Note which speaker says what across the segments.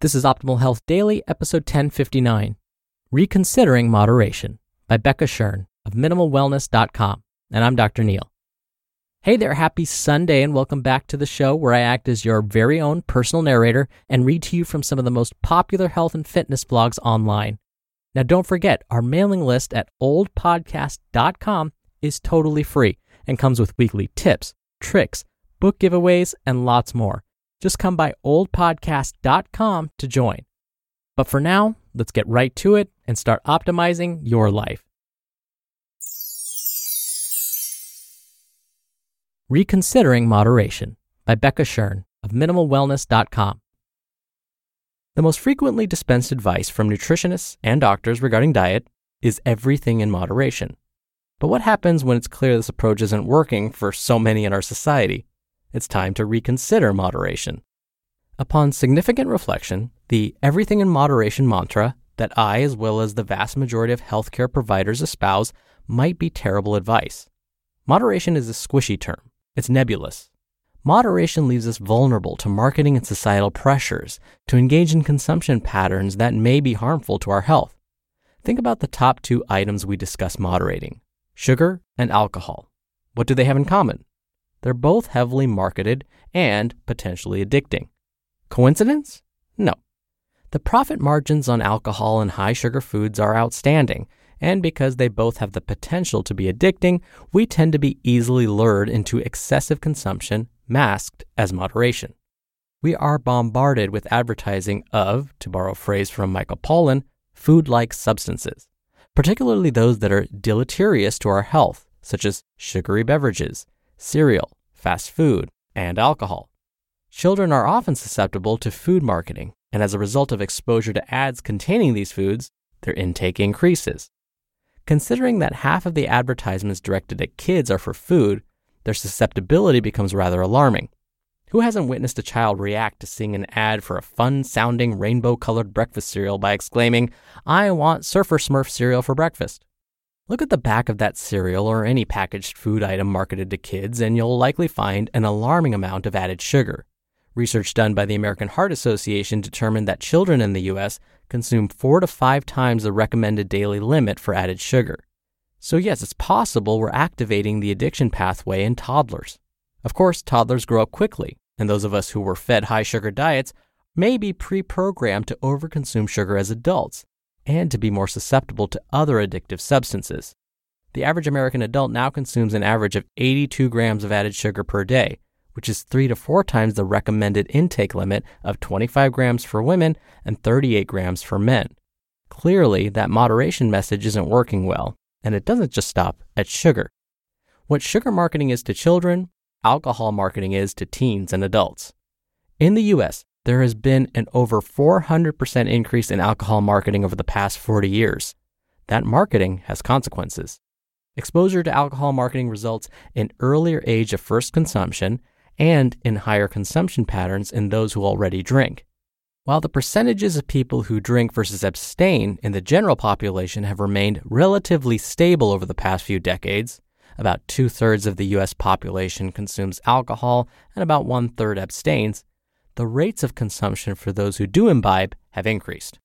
Speaker 1: This is Optimal Health Daily, episode 1059 Reconsidering Moderation by Becca Shern of MinimalWellness.com. And I'm Dr. Neil. Hey there, happy Sunday, and welcome back to the show where I act as your very own personal narrator and read to you from some of the most popular health and fitness blogs online. Now, don't forget, our mailing list at oldpodcast.com is totally free and comes with weekly tips, tricks, book giveaways, and lots more. Just come by oldpodcast.com to join. But for now, let's get right to it and start optimizing your life. Reconsidering Moderation by Becca Shern of MinimalWellness.com. The most frequently dispensed advice from nutritionists and doctors regarding diet is everything in moderation. But what happens when it's clear this approach isn't working for so many in our society? It's time to reconsider moderation. Upon significant reflection, the everything in moderation mantra that I, as well as the vast majority of healthcare providers, espouse might be terrible advice. Moderation is a squishy term, it's nebulous. Moderation leaves us vulnerable to marketing and societal pressures to engage in consumption patterns that may be harmful to our health. Think about the top two items we discuss moderating sugar and alcohol. What do they have in common? They're both heavily marketed and potentially addicting. Coincidence? No. The profit margins on alcohol and high sugar foods are outstanding, and because they both have the potential to be addicting, we tend to be easily lured into excessive consumption masked as moderation. We are bombarded with advertising of, to borrow a phrase from Michael Pollan, food like substances, particularly those that are deleterious to our health, such as sugary beverages, cereal, fast food, and alcohol. Children are often susceptible to food marketing, and as a result of exposure to ads containing these foods, their intake increases. Considering that half of the advertisements directed at kids are for food, their susceptibility becomes rather alarming. Who hasn't witnessed a child react to seeing an ad for a fun sounding rainbow colored breakfast cereal by exclaiming, I want Surfer Smurf cereal for breakfast? Look at the back of that cereal or any packaged food item marketed to kids, and you'll likely find an alarming amount of added sugar. Research done by the American Heart Association determined that children in the U.S. consume four to five times the recommended daily limit for added sugar. So, yes, it's possible we're activating the addiction pathway in toddlers. Of course, toddlers grow up quickly, and those of us who were fed high sugar diets may be pre programmed to overconsume sugar as adults and to be more susceptible to other addictive substances. The average American adult now consumes an average of 82 grams of added sugar per day, which is three to four times the recommended intake limit of 25 grams for women and 38 grams for men. Clearly, that moderation message isn't working well, and it doesn't just stop at sugar. What sugar marketing is to children, alcohol marketing is to teens and adults. In the US, there has been an over 400% increase in alcohol marketing over the past 40 years. That marketing has consequences. Exposure to alcohol marketing results in earlier age of first consumption and in higher consumption patterns in those who already drink. While the percentages of people who drink versus abstain in the general population have remained relatively stable over the past few decades, about two thirds of the US population consumes alcohol and about one third abstains, the rates of consumption for those who do imbibe have increased.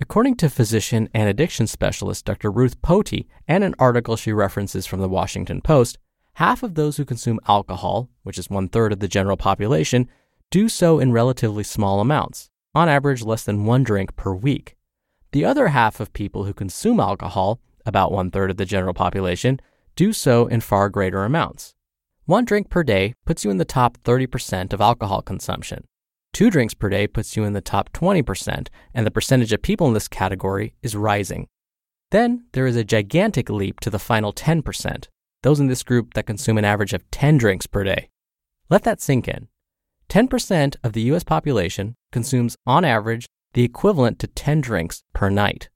Speaker 1: According to physician and addiction specialist Dr. Ruth Potee and an article she references from the Washington Post, half of those who consume alcohol, which is one third of the general population, do so in relatively small amounts, on average less than one drink per week. The other half of people who consume alcohol, about one third of the general population, do so in far greater amounts. One drink per day puts you in the top 30% of alcohol consumption. Two drinks per day puts you in the top 20%, and the percentage of people in this category is rising. Then there is a gigantic leap to the final 10%, those in this group that consume an average of 10 drinks per day. Let that sink in. 10% of the US population consumes, on average, the equivalent to 10 drinks per night.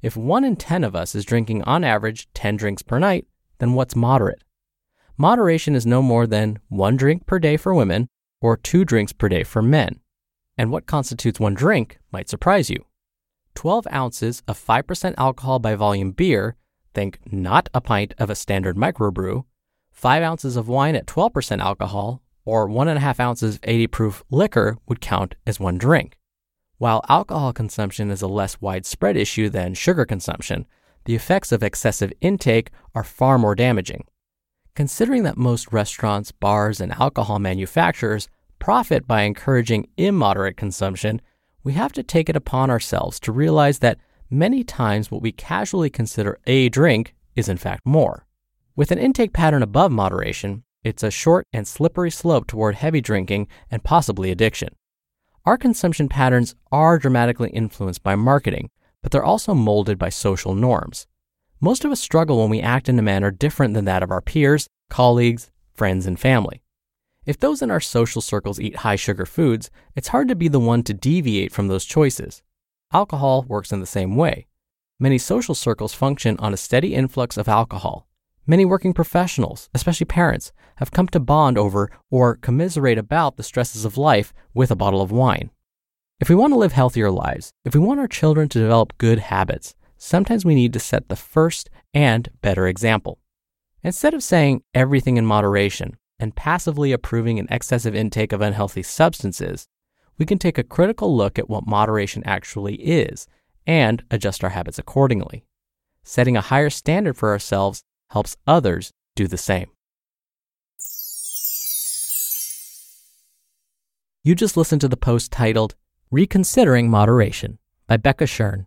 Speaker 1: If 1 in 10 of us is drinking on average 10 drinks per night, then what's moderate? Moderation is no more than one drink per day for women or two drinks per day for men. And what constitutes one drink might surprise you. 12 ounces of 5% alcohol by volume beer think not a pint of a standard microbrew, 5 ounces of wine at 12% alcohol, or 1.5 ounces of 80 proof liquor would count as one drink. While alcohol consumption is a less widespread issue than sugar consumption, the effects of excessive intake are far more damaging. Considering that most restaurants, bars, and alcohol manufacturers profit by encouraging immoderate consumption, we have to take it upon ourselves to realize that many times what we casually consider a drink is in fact more. With an intake pattern above moderation, it's a short and slippery slope toward heavy drinking and possibly addiction. Our consumption patterns are dramatically influenced by marketing, but they're also molded by social norms. Most of us struggle when we act in a manner different than that of our peers, colleagues, friends, and family. If those in our social circles eat high sugar foods, it's hard to be the one to deviate from those choices. Alcohol works in the same way. Many social circles function on a steady influx of alcohol. Many working professionals, especially parents, have come to bond over or commiserate about the stresses of life with a bottle of wine. If we want to live healthier lives, if we want our children to develop good habits, sometimes we need to set the first and better example. Instead of saying everything in moderation and passively approving an excessive intake of unhealthy substances, we can take a critical look at what moderation actually is and adjust our habits accordingly. Setting a higher standard for ourselves helps others do the same. You just listened to the post titled Reconsidering Moderation by Becca Shern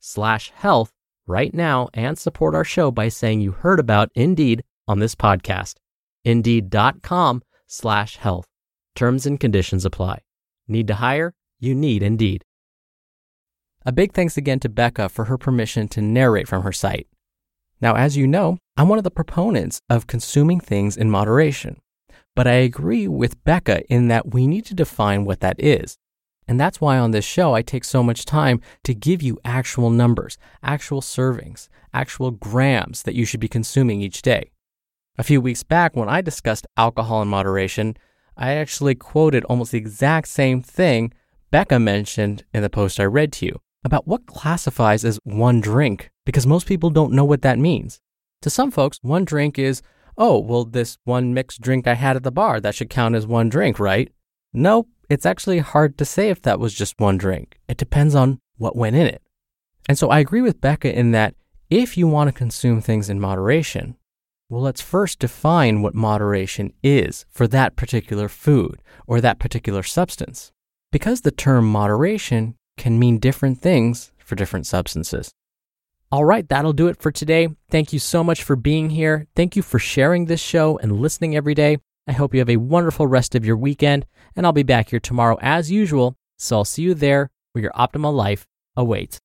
Speaker 1: slash health right now and support our show by saying you heard about Indeed on this podcast. Indeed.com slash health. Terms and conditions apply. Need to hire? You need Indeed. A big thanks again to Becca for her permission to narrate from her site. Now, as you know, I'm one of the proponents of consuming things in moderation, but I agree with Becca in that we need to define what that is. And that's why on this show, I take so much time to give you actual numbers, actual servings, actual grams that you should be consuming each day. A few weeks back, when I discussed alcohol in moderation, I actually quoted almost the exact same thing Becca mentioned in the post I read to you about what classifies as one drink, because most people don't know what that means. To some folks, one drink is, oh, well, this one mixed drink I had at the bar, that should count as one drink, right? No, it's actually hard to say if that was just one drink. It depends on what went in it. And so I agree with Becca in that if you want to consume things in moderation, well, let's first define what moderation is for that particular food or that particular substance. Because the term moderation can mean different things for different substances. All right, that'll do it for today. Thank you so much for being here. Thank you for sharing this show and listening every day. I hope you have a wonderful rest of your weekend, and I'll be back here tomorrow as usual. So I'll see you there where your optimal life awaits.